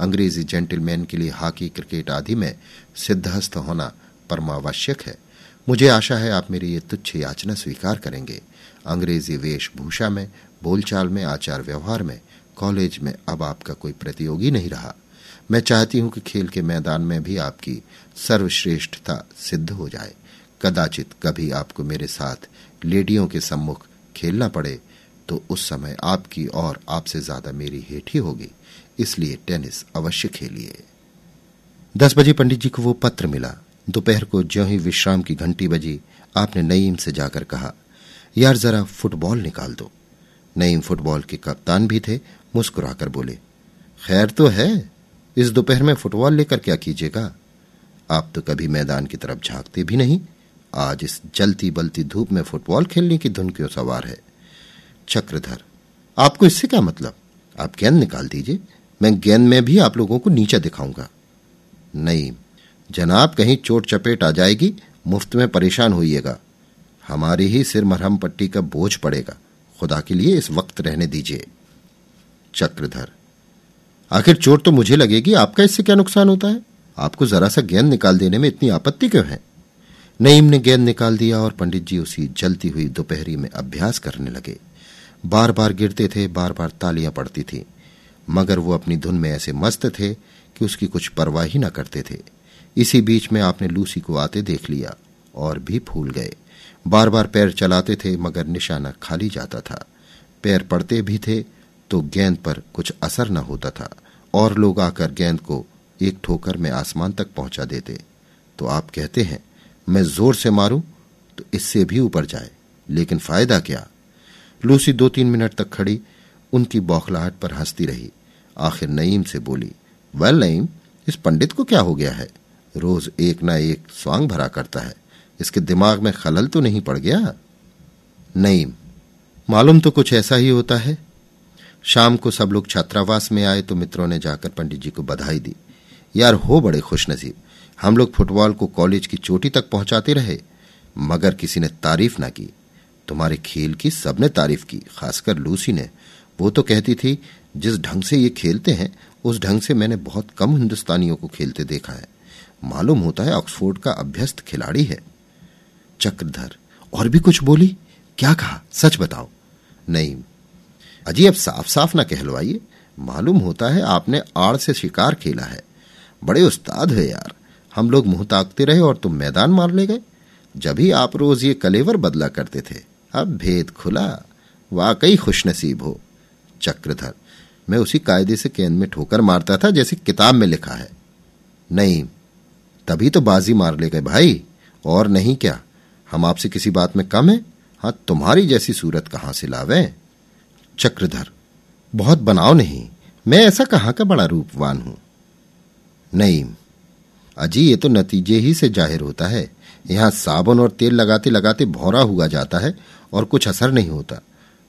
अंग्रेज़ी जेंटलमैन के लिए हॉकी क्रिकेट आदि में सिद्धहस्त होना परमावश्यक है। मुझे आशा है आप मेरी ये तुच्छ याचना स्वीकार करेंगे। अंग्रेज़ी वेशभूषा में, बोलचाल में, आचार व्यवहार में, कॉलेज में अब आपका कोई प्रतियोगी नहीं रहा। मैं चाहती हूँ कि खेल के मैदान में भी आपकी सर्वश्रेष्ठता सिद्ध हो जाए। कदाचित कभी आपको मेरे साथ लेडियों के सम्मुख खेलना पड़े तो उस समय आपकी और आपसे ज़्यादा मेरी हेठी होगी। इसलिए टेनिस अवश्य खेलिए। दस बजे पंडित जी को वो पत्र मिला। दोपहर को ज्यो ही विश्राम की घंटी बजी, आपने नईम से जाकर कहा यार जरा फुटबॉल निकाल दो। नईम फुटबॉल के कप्तान भी थे, मुस्कुराकर बोले, खैर तो है, इस दोपहर में फुटबॉल लेकर क्या कीजिएगा? आप तो कभी मैदान की तरफ़ झांकते भी नहीं। आज इस जलती बलती धूप में फुटबॉल खेलने की धुन क्यों सवार है? चक्रधर, आपको इससे क्या मतलब? आप गेंद निकाल दीजिए, मैं गेंद में भी आप लोगों को नीचा दिखाऊँगा। नहीं जनाब, कहीं चोट चपेट आ जाएगी, मुफ़्त में परेशान होइएगा। हमारी ही सिर मरहम पट्टी का बोझ पड़ेगा। खुदा के लिए इस वक्त रहने दीजिए। चक्रधर। आखिर चोट तो मुझे लगेगी, आपका इससे क्या नुकसान होता है? आपको जरा सा गेंद निकाल देने में इतनी आपत्ति क्यों है? नईम ने गेंद निकाल दिया और पंडित जी उसी जलती हुई दोपहरी में अभ्यास करने लगे। बार बार गिरते थे बार बार तालियाँ पड़ती थी। मगर वो अपनी धुन में ऐसे मस्त थे कि उसकी कुछ परवाह ही न करते थे। इसी बीच में आपने लूसी को आते देख लिया और भी फूल गए। बार बार पैर चलाते थे, मगर निशाना खाली जाता था। पैर पड़ते भी थे तो गेंद पर कुछ असर न होता था। और लोग आकर गेंद को एक ठोकर में आसमान तक पहुँचा देते। तो आप कहते हैं, मैं ज़ोर से मारूं तो इससे भी ऊपर जाए। लेकिन फ़ायदा क्या? लूसी दो तीन मिनट तक खड़ी, उनकी बौखलाहट पर हंसती रही। आखिर नईम से बोली, वेल नईम, इस पंडित को क्या हो गया है? रोज एक ना एक स्वांग भरा करता है। इसके दिमाग में खलल तो नहीं पड़ गया? नहीं। मालूम तो कुछ ऐसा ही होता है। शाम को सब लोग छात्रावास में आए तो मित्रों ने जाकर पंडित जी को बधाई दी। यार हो बड़े खुशनसीब। हम लोग फुटबॉल को कॉलेज की चोटी तक पहुंचाते रहे, मगर किसी ने तारीफ़ ना की। तुम्हारे खेल की सबने तारीफ़ की, खासकर लूसी ने। वो तो कहती थी, जिस ढंग से ये खेलते हैं, उस ढंग से मैंने बहुत कम हिंदुस्तानियों को खेलते देखा है। मालूम होता है ऑक्सफोर्ड का अभ्यस्त खिलाड़ी है। चक्रधर। और भी कुछ बोली? क्या कहा? सच बताओ। नहीं। अजी, अब साफ़ साफ़ ना कहलवाइए। मालूम होता है आपने आड़ से शिकार खेला है। बड़े उस्ताद है यार। हम लोग मुँह ताकते रहे और तुम मैदान मार ले गए। जब ही आप रोज ये कलेवर बदला करते थे, अब भेद खुला। वाकई खुशनसीब हो। चक्रधर, मैं उसी कायदे से गेंद में ठोकर मारता था जैसे किताब में लिखा है। नहीं। तभी तो बाजी मार ले गए भाई। और नहीं क्या? हम आपसे किसी बात में कम है? हाँ तुम्हारी जैसी सूरत कहाँ से लावे? चक्रधर, बहुत बनाव नहीं। मैं ऐसा कहाँ का बड़ा रूपवान हूँ? नहीं अजी, ये तो नतीजे ही से ज़ाहिर होता है। यहाँ साबुन और तेल लगाते लगाते भौरा हुआ जाता है और कुछ असर नहीं होता।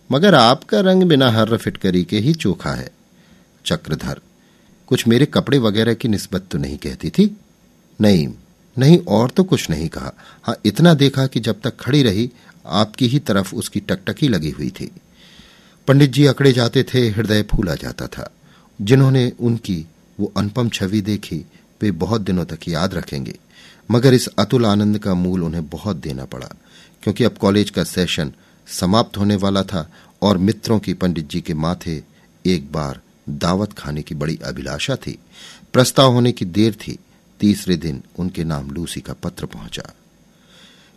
मगर आपका रंग बिना हर फिटकरी के ही चोखा है। चक्रधर, कुछ मेरे कपड़े वगैरह की निस्बत तो नहीं कहती थी? नहीं नहीं, और तो कुछ नहीं कहा। हाँ इतना देखा कि जब तक खड़ी रही, आपकी ही तरफ़ उसकी टकटकी लगी हुई थी। पंडित जी अकड़े जाते थे, हृदय फूला जाता था। जिन्होंने उनकी वो अनुपम छवि देखी, वे बहुत दिनों तक याद रखेंगे। मगर इस अतुल आनंद का मूल उन्हें बहुत देना पड़ा, क्योंकि अब कॉलेज का सेशन समाप्त होने वाला था और मित्रों की पंडित जी के माथे एक बार दावत खाने की बड़ी अभिलाषा थी। प्रस्ताव होने की देर थी तीसरे दिन उनके नाम लूसी का पत्र पहुँचा।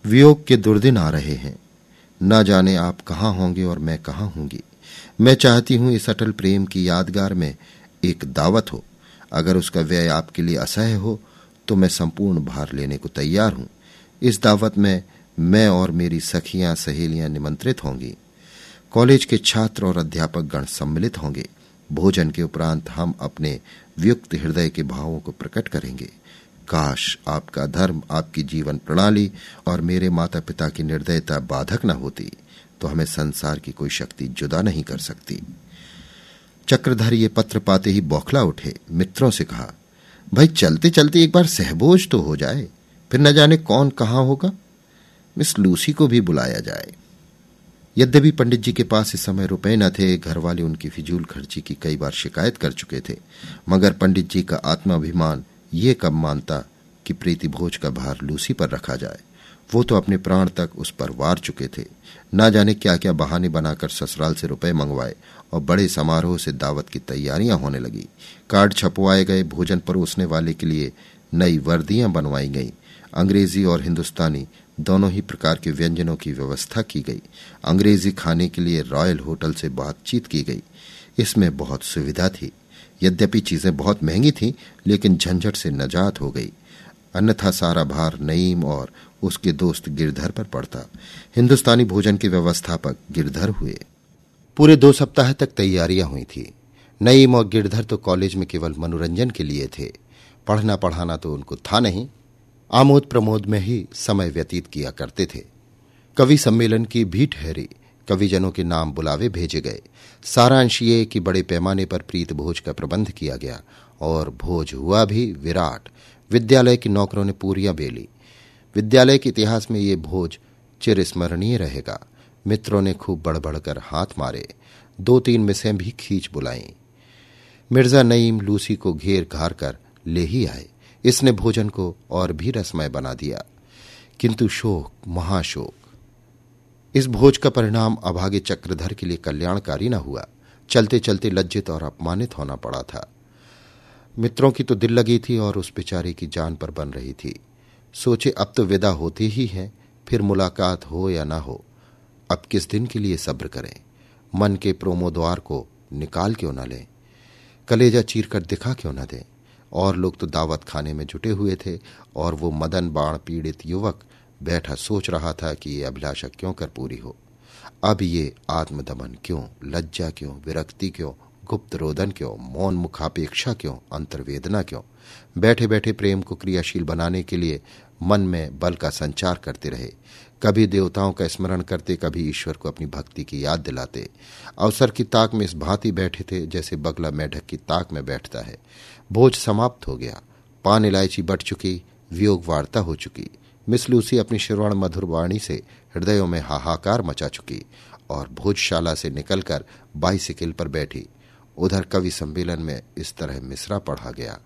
वियोग के दुर्दिन आ रहे हैं। न जाने आप कहाँ होंगे और मैं कहाँ होंगी। मैं चाहती हूँ इस अटल प्रेम की यादगार में एक दावत हो। अगर उसका व्यय आपके लिए असह्य हो तो मैं संपूर्ण भार लेने को तैयार हूँ। इस दावत में मैं और मेरी सखियाँ सहेलियाँ निमंत्रित होंगी। कॉलेज के छात्र और अध्यापक गण सम्मिलित होंगे। भोजन के उपरांत हम अपने व्युक्त हृदय के भावों को प्रकट करेंगे। काश आपका धर्म, आपकी जीवन प्रणाली और मेरे माता पिता की निर्दयता बाधक न होती तो हमें संसार की कोई शक्ति जुदा नहीं कर सकती। चक्रधर ये पत्र पाते ही बौखला उठे, मित्रों से कहा, भाई चलते चलते एक बार सहबोज तो हो जाए, फिर न जाने कौन कहाँ होगा? मिस लूसी को भी बुलाया जाए। यद्यपि पंडित जी के पास इस समय रुपए न थे घर वाले उनकी फिजूल खर्ची की कई बार शिकायत कर चुके थे, मगर पंडित जी का आत्माभिमान ये कब मानता कि प्रीति भोज का भार लूसी पर रखा जाए? वो तो अपने प्राण तक उस पर वार चुके थे। ना जाने क्या क्या बहाने बनाकर ससुराल से रुपए मंगवाए और बड़े समारोह से दावत की तैयारियाँ होने लगी। कार्ड छपवाए गए भोजन परोसने वाले के लिए नई वर्दियाँ बनवाई गईं। अंग्रेज़ी और हिंदुस्तानी दोनों ही प्रकार के व्यंजनों की व्यवस्था की गई। अंग्रेज़ी खाने के लिए रॉयल होटल से बातचीत की गई। इसमें बहुत सुविधा थी। यद्यपि चीज़ें बहुत महँगी थीं, लेकिन झंझट से नजात हो गई। अन्यथा सारा भार नईम और उसके दोस्त गिरधर पर पड़ता। हिंदुस्तानी भोजन के व्यवस्थापक गिरधर हुए। पूरे दो सप्ताह तक तैयारियाँ हुई थी। नईम और गिरधर तो कॉलेज में केवल मनोरंजन के लिए थे। पढ़ना पढ़ाना तो उनको था नहीं। आमोद प्रमोद में ही समय व्यतीत किया करते थे। कवि सम्मेलन की भी ठहरी। कविजनों के नाम बुलावे भेजे गए। सारांश ये कि बड़े पैमाने पर प्रीत भोज का प्रबंध किया गया और भोज हुआ भी विराट। विद्यालय की नौकरों ने पूरियाँ बेली। विद्यालय के इतिहास में ये भोज चिरस्मरणीय रहेगा। मित्रों ने खूब बढ़ हाथ मारे। दो तीन मिसें भी खींच बुलाई। मिर्ज़ा नईम लूसी को घेर घार कर ले ही आए। इसने भोजन को और भी रसमय बना दिया। किंतु शोक, महाशोक इस भोज का परिणाम अभागे चक्रधर के लिए कल्याणकारी न हुआ। चलते चलते लज्जित और अपमानित होना पड़ा था। मित्रों की तो दिल लगी थी और उस बेचारे की जान पर बन रही थी। सोचे, अब तो विदा होती ही है, फिर मुलाकात हो या ना हो, अब किस दिन के लिए सब्र करें? मन के प्रोमो द्वार को निकाल क्यों ना लें? कलेजा चीर कर दिखा क्यों ना दें? और लोग तो दावत खाने में जुटे हुए थे, और वो मदन बाण पीड़ित युवक बैठा सोच रहा था कि ये अभिलाषा क्यों कर पूरी हो? अब ये आत्मदमन क्यों, लज्जा क्यों, विरक्ति क्यों, गुप्त रोदन क्यों, मौन मुखापेक्षा क्यों, अंतर्वेदना क्यों? बैठे बैठे प्रेम को क्रियाशील बनाने के लिए मन में बल का संचार करते रहे। कभी देवताओं का स्मरण करते, कभी ईश्वर को अपनी भक्ति की याद दिलाते। अवसर की ताक में इस भांति बैठे थे जैसे बगला मेढक की ताक में बैठता है। भोज समाप्त हो गया। पान इलायची बढ़ चुकी, वियोग वार्ता हो चुकी। मिस लूसी अपनी श्रवण मधुर वाणी से हृदयों में हाहाकार मचा चुकी और भोजशाला से निकलकर बाईसिकल पर बैठी। उधर कवि सम्मेलन में इस तरह मिसरा पढ़ा गया,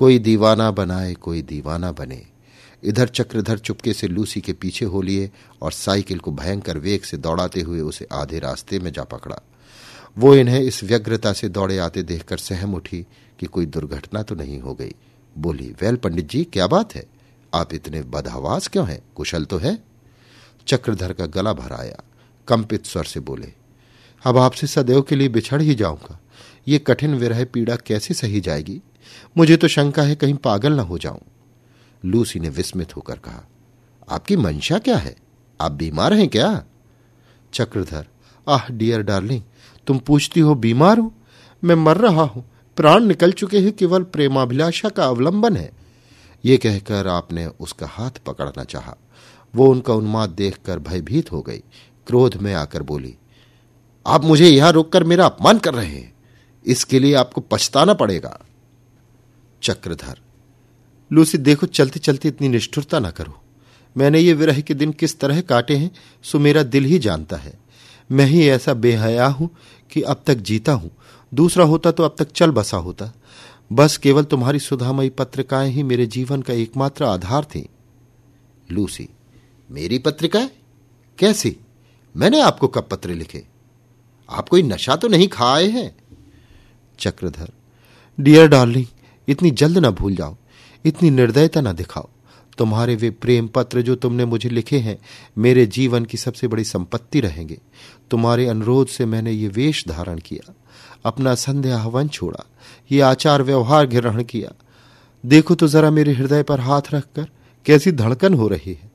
कोई दीवाना बनाए, कोई दीवाना बने। इधर चक्रधर चुपके से लूसी के पीछे हो लिए और साइकिल को भयंकर वेग से दौड़ाते हुए उसे आधे रास्ते में जा पकड़ा। वो इन्हें इस व्यग्रता से दौड़े आते देखकर सहम उठी कि कोई दुर्घटना तो नहीं हो गई। बोली, वेल पंडित जी, क्या बात है? आप इतने बदहवास क्यों हैं? कुशल तो है। चक्रधर का गला भर आया। कंपित स्वर से बोले, अब आपसे सदैव के लिए बिछड़ ही जाऊँगा। ये कठिन विरह पीड़ा कैसे सही जाएगी? मुझे तो शंका है कहीं पागल ना हो जाऊँ। लूसी ने विस्मित होकर कहा, आपकी मंशा क्या है? आप बीमार हैं क्या? चक्रधर, आह, डियर डार्लिंग, तुम पूछती हो बीमार हो? मैं मर रहा हूँ। प्राण निकल चुके हैं, केवल प्रेमाभिलाषा का अवलंबन है। ये कहकर आपने उसका हाथ पकड़ना चाहा। वो उनका उन्माद देखकर भयभीत हो गई। क्रोध में आकर बोली, आप मुझे यहाँ रोककर मेरा अपमान कर रहे हैं। इसके लिए आपको पछताना पड़ेगा। चक्रधर, लूसी, देखो चलते चलते इतनी निष्ठुरता ना करो। मैंने ये विरह के दिन किस तरह काटे हैं, सो मेरा दिल ही जानता है। मैं ही ऐसा बेहया हूँ कि अब तक जीता हूँ। दूसरा होता तो अब तक चल बसा होता। बस केवल तुम्हारी सुधामयी पत्रिकाएँ ही मेरे जीवन का एकमात्र आधार थी। लूसी, मेरी पत्रिकाएँ? कैसी? मैंने आपको कब पत्र लिखे? आप कोई नशा तो नहीं खा आए हैं? चक्रधर, डियर डार्लिंग, इतनी जल्द ना भूल जाओ, इतनी निर्दयता ना दिखाओ। तुम्हारे वे प्रेम पत्र जो तुमने मुझे लिखे हैं, मेरे जीवन की सबसे बड़ी संपत्ति रहेंगे। तुम्हारे अनुरोध से मैंने ये वेश धारण किया, अपना संध्या हवन छोड़ा, ये आचार व्यवहार ग्रहण किया। देखो तो जरा मेरे हृदय पर हाथ रखकर, कैसी धड़कन हो रही है।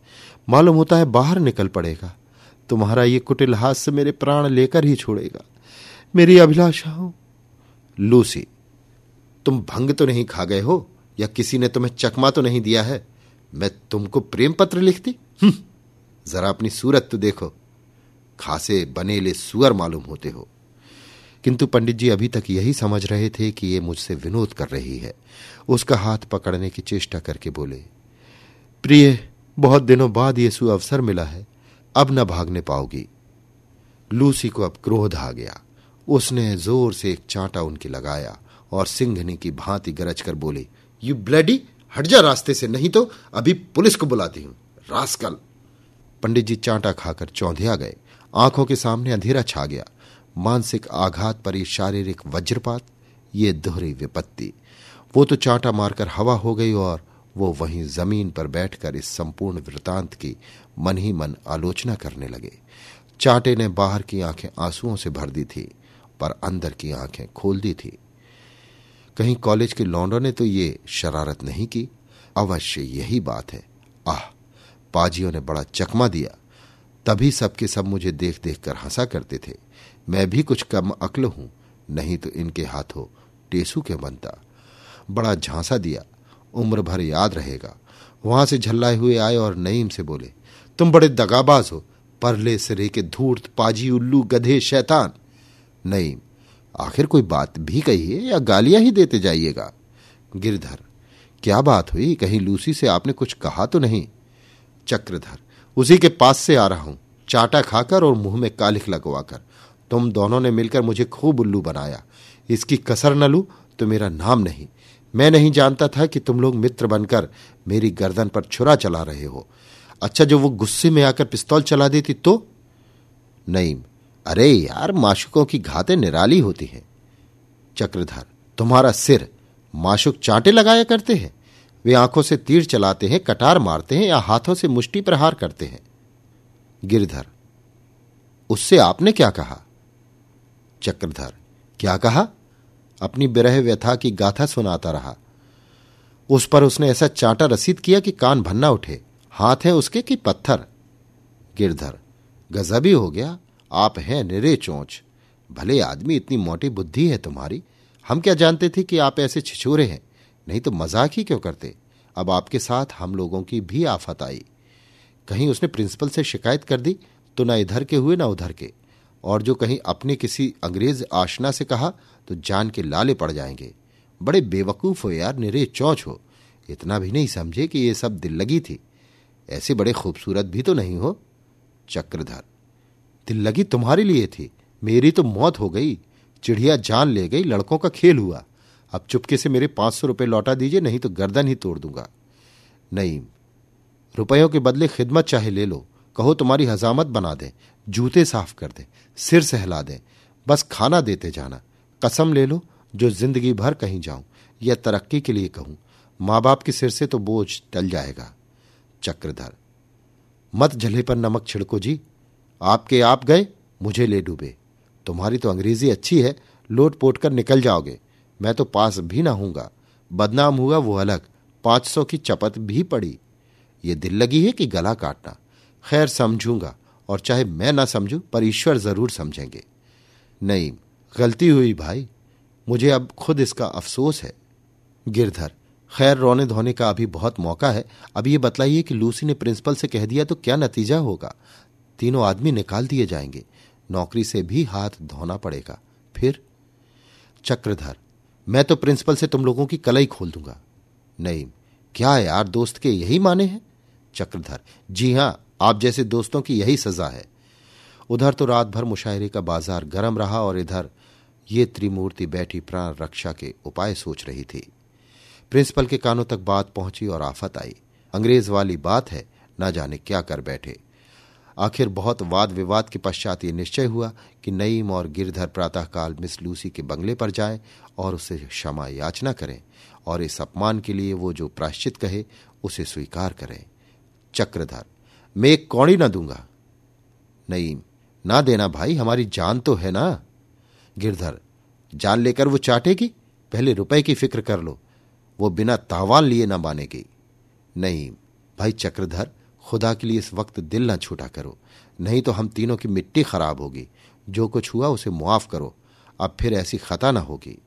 मालूम होता है बाहर निकल पड़ेगा। तुम्हारा ये कुटिल हास्य मेरे प्राण लेकर ही छोड़ेगा। मेरी अभिलाषा हो लूसी, तुम भंग तो नहीं खा गए हो, या किसी ने तुम्हें चकमा तो नहीं दिया है? मैं तुमको प्रेम पत्र लिखती? हम्म, जरा अपनी सूरत तो देखो। खासे बनेले सुअर मालूम होते हो। किंतु पंडित जी अभी तक यही समझ रहे थे कि ये मुझसे विनोद कर रही है। उसका हाथ पकड़ने की चेष्टा करके बोले प्रिय बहुत दिनों बाद ये सुअवसर मिला है। अब न भागने पाओगी। लूसी को अब क्रोध आ गया। उसने ज़ोर से एक चांटा उनकी लगाया और सिंघनी की भांति गरज कर बोली यू ब्लडी हट जा रास्ते से नहीं तो अभी पुलिस को बुलाती हूँ। रास्कल। पंडित जी चांटा खाकर चौंधिया गए। आँखों के सामने अंधेरा छा गया। मानसिक आघात पर शारीरिक वज्रपात, ये दोहरी विपत्ति। वो तो चांटा मारकर हवा हो गई और वो वहीं ज़मीन पर बैठकर इस संपूर्ण वृतांत की मन ही मन आलोचना करने लगे। चांटे ने बाहर की आँखें आंसुओं से भर दी थी, पर अंदर की आँखें खोल दी थी। कहीं कॉलेज के लौंडों ने तो ये शरारत नहीं की। अवश्य यही बात है। आह, पाजियों ने बड़ा चकमा दिया। तभी सबके सब मुझे देख देख कर हंसा करते थे। मैं भी कुछ कम अक्ल हूँ, नहीं तो इनके हाथों टेसू के बनता? बड़ा झांसा दिया। उम्र भर याद रहेगा। वहाँ से झल्लाए हुए आए और नईम से बोले, तुम बड़े दगाबाज हो। परले सिरे के धूर्त, पाजी उल्लू गधे शैतान। नईम आखिर कोई बात भी कहिए या गालियाँ ही देते जाइएगा? गिरधर, क्या बात हुई? कहीं लूसी से आपने कुछ कहा तो नहीं? चक्रधर, उसी के पास से आ रहा हूँ। चाटा खाकर और मुँह में कालिख लगवाकर। तुम दोनों ने मिलकर मुझे खूब उल्लू बनाया। इसकी कसर न लू तो मेरा नाम नहीं। मैं नहीं जानता था कि तुम लोग मित्र बनकर मेरी गर्दन पर छुरा चला रहे हो। अच्छा जो वो गुस्से में आकर पिस्तौल चला देती तो? नईम अरे यार, माशुकों की घातें निराली होती हैं। चक्रधर, तुम्हारा सिर माशुक चांटे लगाया करते हैं। वे आँखों से तीर चलाते हैं, कटार मारते हैं या हाथों से मुष्टि प्रहार करते हैं। गिरधर, उससे आपने क्या कहा? चक्रधर, क्या कहा? अपनी बिरह व्यथा की गाथा सुनाता रहा। उस पर उसने ऐसा चांटा रसीद किया कि कान भन्ना उठे। हाथ है उसके कि पत्थर? गिरधर, गजबी हो गया। आप हैं निरे चोंच। भले आदमी इतनी मोटी बुद्धि है तुम्हारी, हम क्या जानते थे कि आप ऐसे छिछोरे हैं? नहीं तो मज़ाक ही क्यों करते? अब आपके साथ हम लोगों की भी आफत आई। कहीं उसने प्रिंसिपल से शिकायत कर दी तो ना इधर के हुए ना उधर के। और जो कहीं अपने किसी अंग्रेज़ आशना से कहा तो जान के लाले पड़ जाएँगे। बड़े बेवकूफ़ हो यार निरे चौच हो। इतना भी नहीं समझे कि ये सब दिल लगी थी। ऐसे बड़े खूबसूरत भी तो नहीं हो। चक्रधर दिल लगी तुम्हारे लिए थी। मेरी तो मौत हो गई। चिड़िया जान ले गई, लड़कों का खेल हुआ। अब चुपके से मेरे पाँच सौ रुपये लौटा दीजिए, नहीं तो गर्दन ही तोड़ दूँगा। नहीं, रुपयों के बदले खिदमत चाहे ले लो। कहो तुम्हारी हजामत बना दे, जूते साफ़ कर दे, सिर सहला दे, बस खाना देते जाना। कसम ले लो, जो ज़िंदगी भर कहीं जाऊँ, या तरक्की के लिए कहूँ माँ बाप के सिर से तो बोझ टल जाएगा। चक्रधर, मत जले पर नमक छिड़को जी। आपके आप गए, मुझे ले डूबे। तुम्हारी तो अंग्रेज़ी अच्छी है, लोट पोट कर निकल जाओगे। मैं तो पास भी ना हूँगा। बदनाम हुआ वो अलग, पाँच सौ की चपत भी पड़ी। ये दिल लगी है कि गला काटना। खैर, समझूँगा, और चाहे मैं ना समझू, पर ईश्वर ज़रूर समझेंगे। नहीं, गलती हुई भाई। मुझे अब खुद इसका अफसोस है। गिरधर, खैर, रोने धोने का अभी बहुत मौका है। अब ये बतलाइए कि लूसी ने प्रिंसिपल से कह दिया तो क्या नतीजा होगा? तीनों आदमी निकाल दिए जाएँगे। नौकरी से भी हाथ धोना पड़ेगा। फिर? चक्रधर, मैं तो प्रिंसिपल से तुम लोगों की कलई खोल दूँगा। नहीं, क्या यार दोस्त के यही माने हैं? चक्रधर, जी हाँ, आप जैसे दोस्तों की यही सजा है। उधर तो रात भर मुशायरे का बाज़ार गर्म रहा और इधर ये त्रिमूर्ति बैठी प्राण रक्षा के उपाय सोच रही थी। प्रिंसिपल के कानों तक बात पहुँची और आफत आई। अंग्रेज़ वाली बात है, ना जाने क्या कर बैठे। आखिर बहुत वाद विवाद के पश्चात ये निश्चय हुआ कि नईम और गिरधर प्रातःकाल मिस लूसी के बंगले पर जाए और उसे क्षमा याचना करें और इस अपमान के लिए वो जो प्राश्चित कहे, उसे स्वीकार करें। चक्रधर, मैं एक कौड़ी ना दूँगा। नईम, ना देना भाई, हमारी जान तो है ना? गिरधर, जान लेकर वो चाटेगी? पहले रुपए की फ़िक्र कर लो, वो बिना तावान लिए ना मानेगी। नहीं भाई चक्रधर खुदा के लिए इस वक्त दिल ना छूटा करो। नहीं तो हम तीनों की मिट्टी खराब होगी। जो कुछ हुआ उसे मुआफ करो। अब फिर ऐसी खता ना होगी।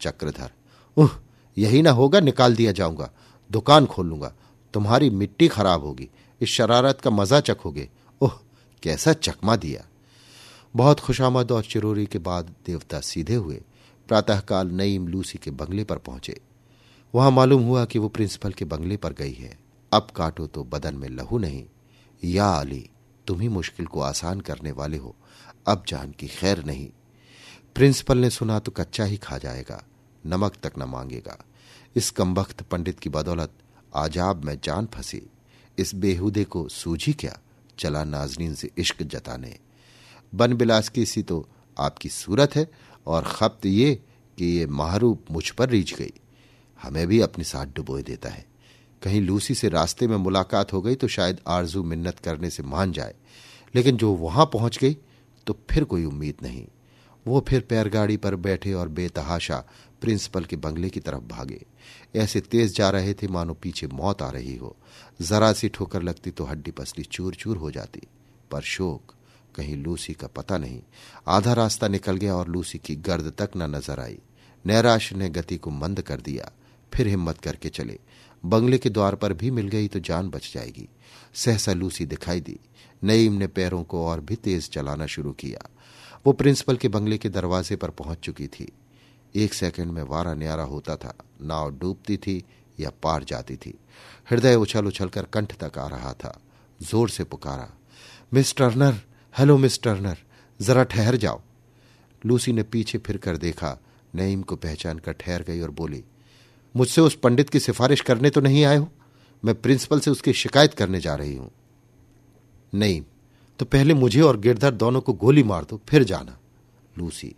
चक्रधर। उह, यही ना होगा, निकाल दिया जाऊँगा। दुकान खोल लूँगा। तुम्हारी मिट्टी खराब होगी। इस शरारत का मज़ा चखोगे। ओह कैसा चकमा दिया। बहुत खुशामद और चिरोरी के बाद देवता सीधे हुए। प्रातःकाल नईम लूसी के बंगले पर पहुँचे। वहाँ मालूम हुआ कि वो प्रिंसिपल के बंगले पर गई है। अब काटो तो बदन में लहू नहीं। या अली, तुम ही मुश्किल को आसान करने वाले हो। अब जान की खैर नहीं। प्रिंसिपल ने सुना तो कच्चा ही खा जाएगा, नमक तक न मांगेगा। इस कमबख्त पंडित की बदौलत आजाब में जान फंसी। इस बेहुदे को सूझी क्या? चला नाजरीन से इश्क जताने। बन बिलास की सी तो आपकी सूरत है, और खपत ये कि ये महारूप मुझ पर रीझ गई। हमें भी अपनी साथ डुबोए देता है। कहीं लूसी से रास्ते में मुलाकात हो गई तो शायद आरज़ू मिन्नत करने से मान जाए। लेकिन जो वहाँ पहुँच गई तो फिर कोई उम्मीद नहीं। वो फिर पैरगाड़ी पर बैठे और बेतहाशा प्रिंसिपल के बंगले की तरफ़ भागे। ऐसे तेज जा रहे थे मानो पीछे मौत आ रही हो। जरा सी ठोकर लगती तो हड्डी पसली चूर चूर हो जाती। पर शोक, कहीं लूसी का पता नहीं। आधा रास्ता निकल गया और लूसी की गर्द तक न नज़र आई। नैराश ने गति को मंद कर दिया, फिर हिम्मत करके चले। बंगले के द्वार पर भी मिल गई तो जान बच जाएगी। सहसा लूसी दिखाई दी। नईम ने पैरों को और भी तेज चलाना शुरू किया। वो प्रिंसिपल के बंगले के दरवाजे पर पहुँच चुकी थी। एक सेकंड में वारा न्यारा होता था। नाव डूबती थी या पार जाती थी। हृदय उछल उछल कर कंठ तक आ रहा था। ज़ोर से पुकारा, Miss Turner, hello Miss Turner, जरा ठहर जाओ। लूसी ने पीछे फिर कर देखा। नईम को पहचान कर ठहर गई और बोली मुझसे उस पंडित की सिफारिश करने तो नहीं आए हो? मैं प्रिंसिपल से उसकी शिकायत करने जा रही हूँ। नहीं तो पहले मुझे और गिरधर दोनों को गोली मार दो, फिर जाना। लूसी,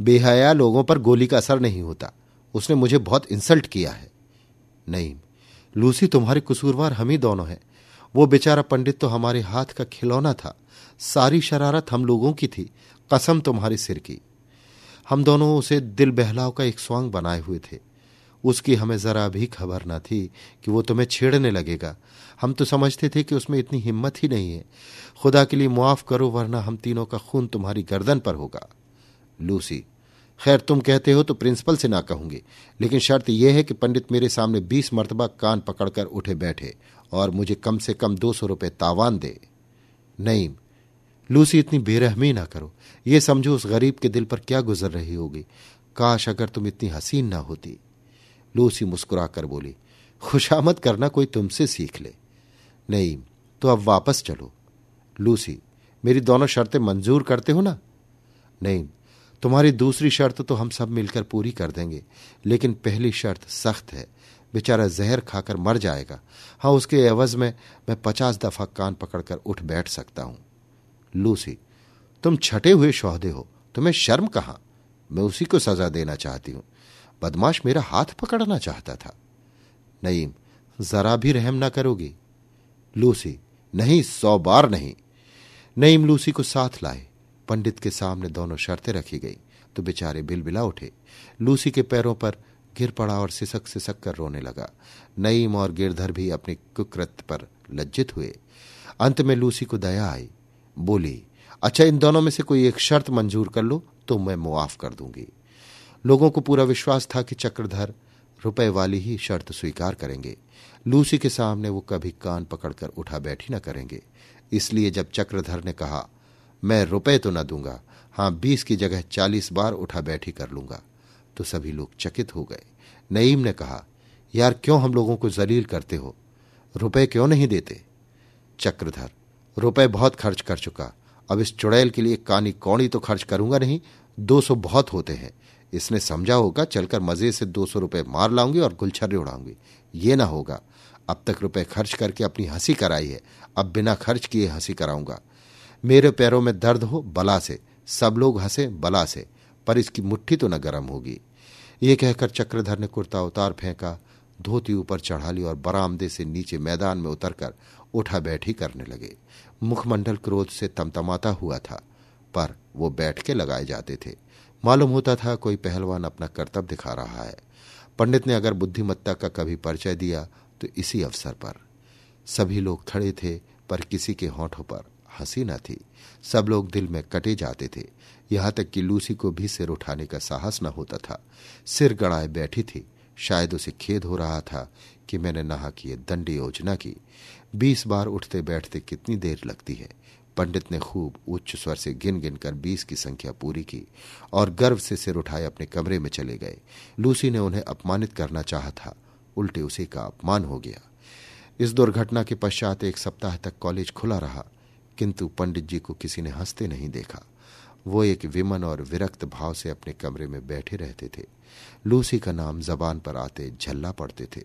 बेहया लोगों पर गोली का असर नहीं होता। उसने मुझे बहुत इंसल्ट किया है। नहीं, लूसी, तुम्हारे कसूरवार हम ही दोनों हैं। वो बेचारा पंडित तो हमारे हाथ का खिलौना था। सारी शरारत हम लोगों की थी। कसम तुम्हारे सिर की। हम दोनों उसे दिल बहलाव का एक स्वांग बनाए हुए थे। उसकी हमें जरा भी खबर न थी कि वो तुम्हें छेड़ने लगेगा। हम तो समझते थे कि उसमें इतनी हिम्मत ही नहीं है। खुदा के लिए मुआफ करो, वरना हम तीनों का खून तुम्हारी गर्दन पर होगा। लूसी, खैर तुम कहते हो तो प्रिंसिपल से ना कहूँगी, लेकिन शर्त यह है कि पंडित मेरे सामने बीस मरतबा कान पकड़कर उठे बैठे और मुझे कम से कम दो सौ रुपये तावान दे। नहीं लूसी, इतनी बेरहमी ना करो। ये समझो उस गरीब के दिल पर क्या गुजर रही होगी। काश अगर तुम इतनी हसीन ना होती। लूसी मुस्कुराकर बोली, खुशामद करना कोई तुमसे सीख ले। नहीं तो अब वापस चलो। लूसी, मेरी दोनों शर्तें मंजूर करते हो ना? नहीं, तुम्हारी दूसरी शर्त तो हम सब मिलकर पूरी कर देंगे, लेकिन पहली शर्त सख्त है। बेचारा जहर खाकर मर जाएगा। हाँ उसके एवज में मैं पचास दफ़ा कान पकड़कर उठ बैठ सकता हूँ। लूसी, तुम छठे हुए शोहदे हो, तुम्हें शर्म कहाँ? मैं उसी को सजा देना चाहती हूँ। बदमाश मेरा हाथ पकड़ना चाहता था। नईम, जरा भी रहम ना करोगी। लूसी, नहीं, सौ बार नहीं। नईम लूसी को साथ लाए। पंडित के सामने दोनों शर्तें रखी गई। तो बेचारे बिलबिला उठे। लूसी के पैरों पर गिर पड़ा और सिसक सिसक कर रोने लगा। नईम और गिरधर भी अपने कुकृत पर लज्जित हुए। अंत में लूसी को दया आई। बोली अच्छा इन दोनों में से कोई एक शर्त मंजूर कर लो तो मैं मुआफ कर दूँगी। लोगों को पूरा विश्वास था कि चक्रधर रुपए वाली ही शर्त स्वीकार करेंगे। लूसी के सामने वो कभी कान पकड़कर उठा बैठी न करेंगे। इसलिए जब चक्रधर ने कहा, मैं रुपए तो न दूँगा, हाँ, बीस की जगह चालीस बार उठा बैठी कर लूँगा तो सभी लोग चकित हो गए। नईम ने कहा, यार, क्यों हम लोगों को जलील करते हो? रुपए क्यों नहीं देते? चक्रधर, रुपए बहुत खर्च कर चुका। अब इस चुड़ैल के लिए कानी कौड़ी तो खर्च करूँगा नहीं, दो सौ बहुत होते हैं। इसने समझा होगा, चलकर मज़े से दो सौ रुपये मार लाऊँगी और गुलछर्रे उड़ाऊँगी। ये ना होगा। अब तक रुपए खर्च करके अपनी हँसी कराई है। अब बिना खर्च किए हँसी कराऊँगा। मेरे पैरों में दर्द हो, बला से। सब लोग हंसे, बला से। पर इसकी मुट्ठी तो न गर्म होगी। ये कहकर चक्रधर ने कुर्ता उतार फेंका, धोती ऊपर चढ़ा ली और बरामदे से नीचे मैदान में उतरकर उठा बैठी करने लगे। मुखमंडल क्रोध से तमतमाता हुआ था, पर वो बैठ के लगाए जाते थे। मालूम होता था कोई पहलवान अपना कर्तव्य दिखा रहा है। पंडित ने अगर बुद्धिमत्ता का कभी परिचय दिया तो इसी अवसर पर। सभी लोग खड़े थे, पर किसी के होठों पर हँसी न थी। सब लोग दिल में कटे जाते थे। यहाँ तक कि लूसी को भी सिर उठाने का साहस न होता था। सिर गड़ाए बैठी थी। शायद उसे खेद हो रहा था कि मैंने नहा किए दंड योजना की। बीस बार उठते बैठते कितनी देर लगती है। पंडित ने खूब उच्च स्वर से गिन गिन कर बीस की संख्या पूरी की और गर्व से सिर उठाए अपने कमरे में चले गए। लूसी ने उन्हें अपमानित करना चाहा था। उल्टे उसी का अपमान हो गया। इस दुर्घटना के पश्चात एक सप्ताह तक कॉलेज खुला रहा, किंतु पंडित जी को किसी ने हँसते नहीं देखा। वो एक विमन और विरक्त भाव से अपने कमरे में बैठे रहते थे। लूसी का नाम जबान पर आते झल्ला पड़ते थे।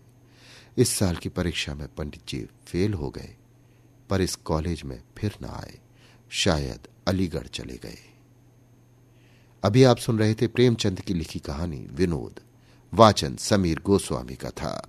इस साल की परीक्षा में पंडित जी फेल हो गए, पर इस कॉलेज में फिर न आए। शायद अलीगढ़ चले गए। अभी आप सुन रहे थे प्रेमचंद की लिखी कहानी विनोद, वाचन समीर गोस्वामी का था।